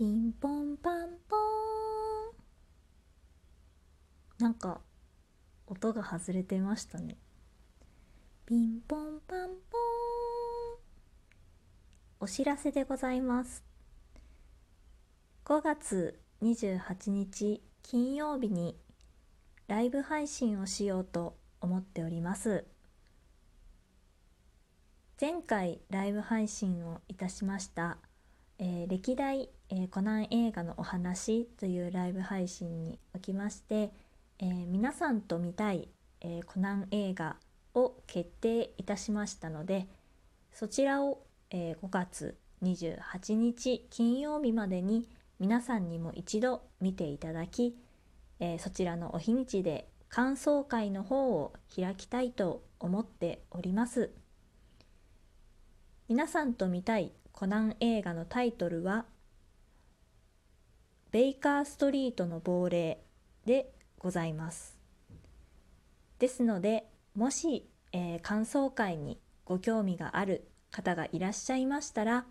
ピンポンパンポーン。なんか音が外れてましたね。ピンポンパンポーン。お知らせでございます。5月28日金曜日にライブ配信をしようと思っております。前回ライブ配信をいたしましたえー、歴代、えー、コナン映画のお話というライブ配信におきまして、えー、皆さんと見たい、えコナン映画を決定いたしましたのでそちらを、え5月28日金曜日までに皆さんにも一度見ていただき、えそちらのお日にちで感想会の方を開きたいと思っております。皆さんと見たいコナン映画のタイトルは「ベイカーストリートの亡霊」でございます。ですのでもし、えー、感想会にご興味がある方がいらっしゃいましたら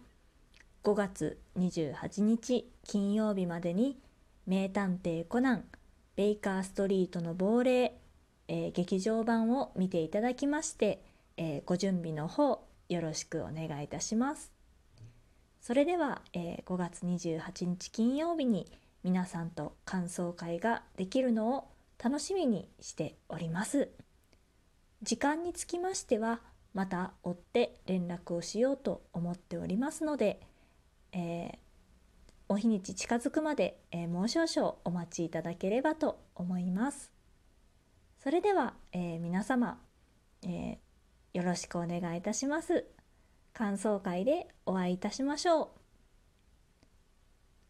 5月28日金曜日までに「名探偵コナンベイカーストリートの亡霊」えー、劇場版を見ていただきまして、えー、ご準備の方よろしくお願いいたします。それでは、えー、5月28日金曜日に皆さんと感想会ができるのを楽しみにしております。時間につきましてはまた追って連絡をしようと思っておりますので、えー、お日にち近づくまで、えー、もう少々お待ちいただければと思います。それでは、えー、皆様、えよろしくお願いいたします。感想会でお会いいたしましょう。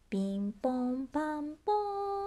ピンポンパンポーン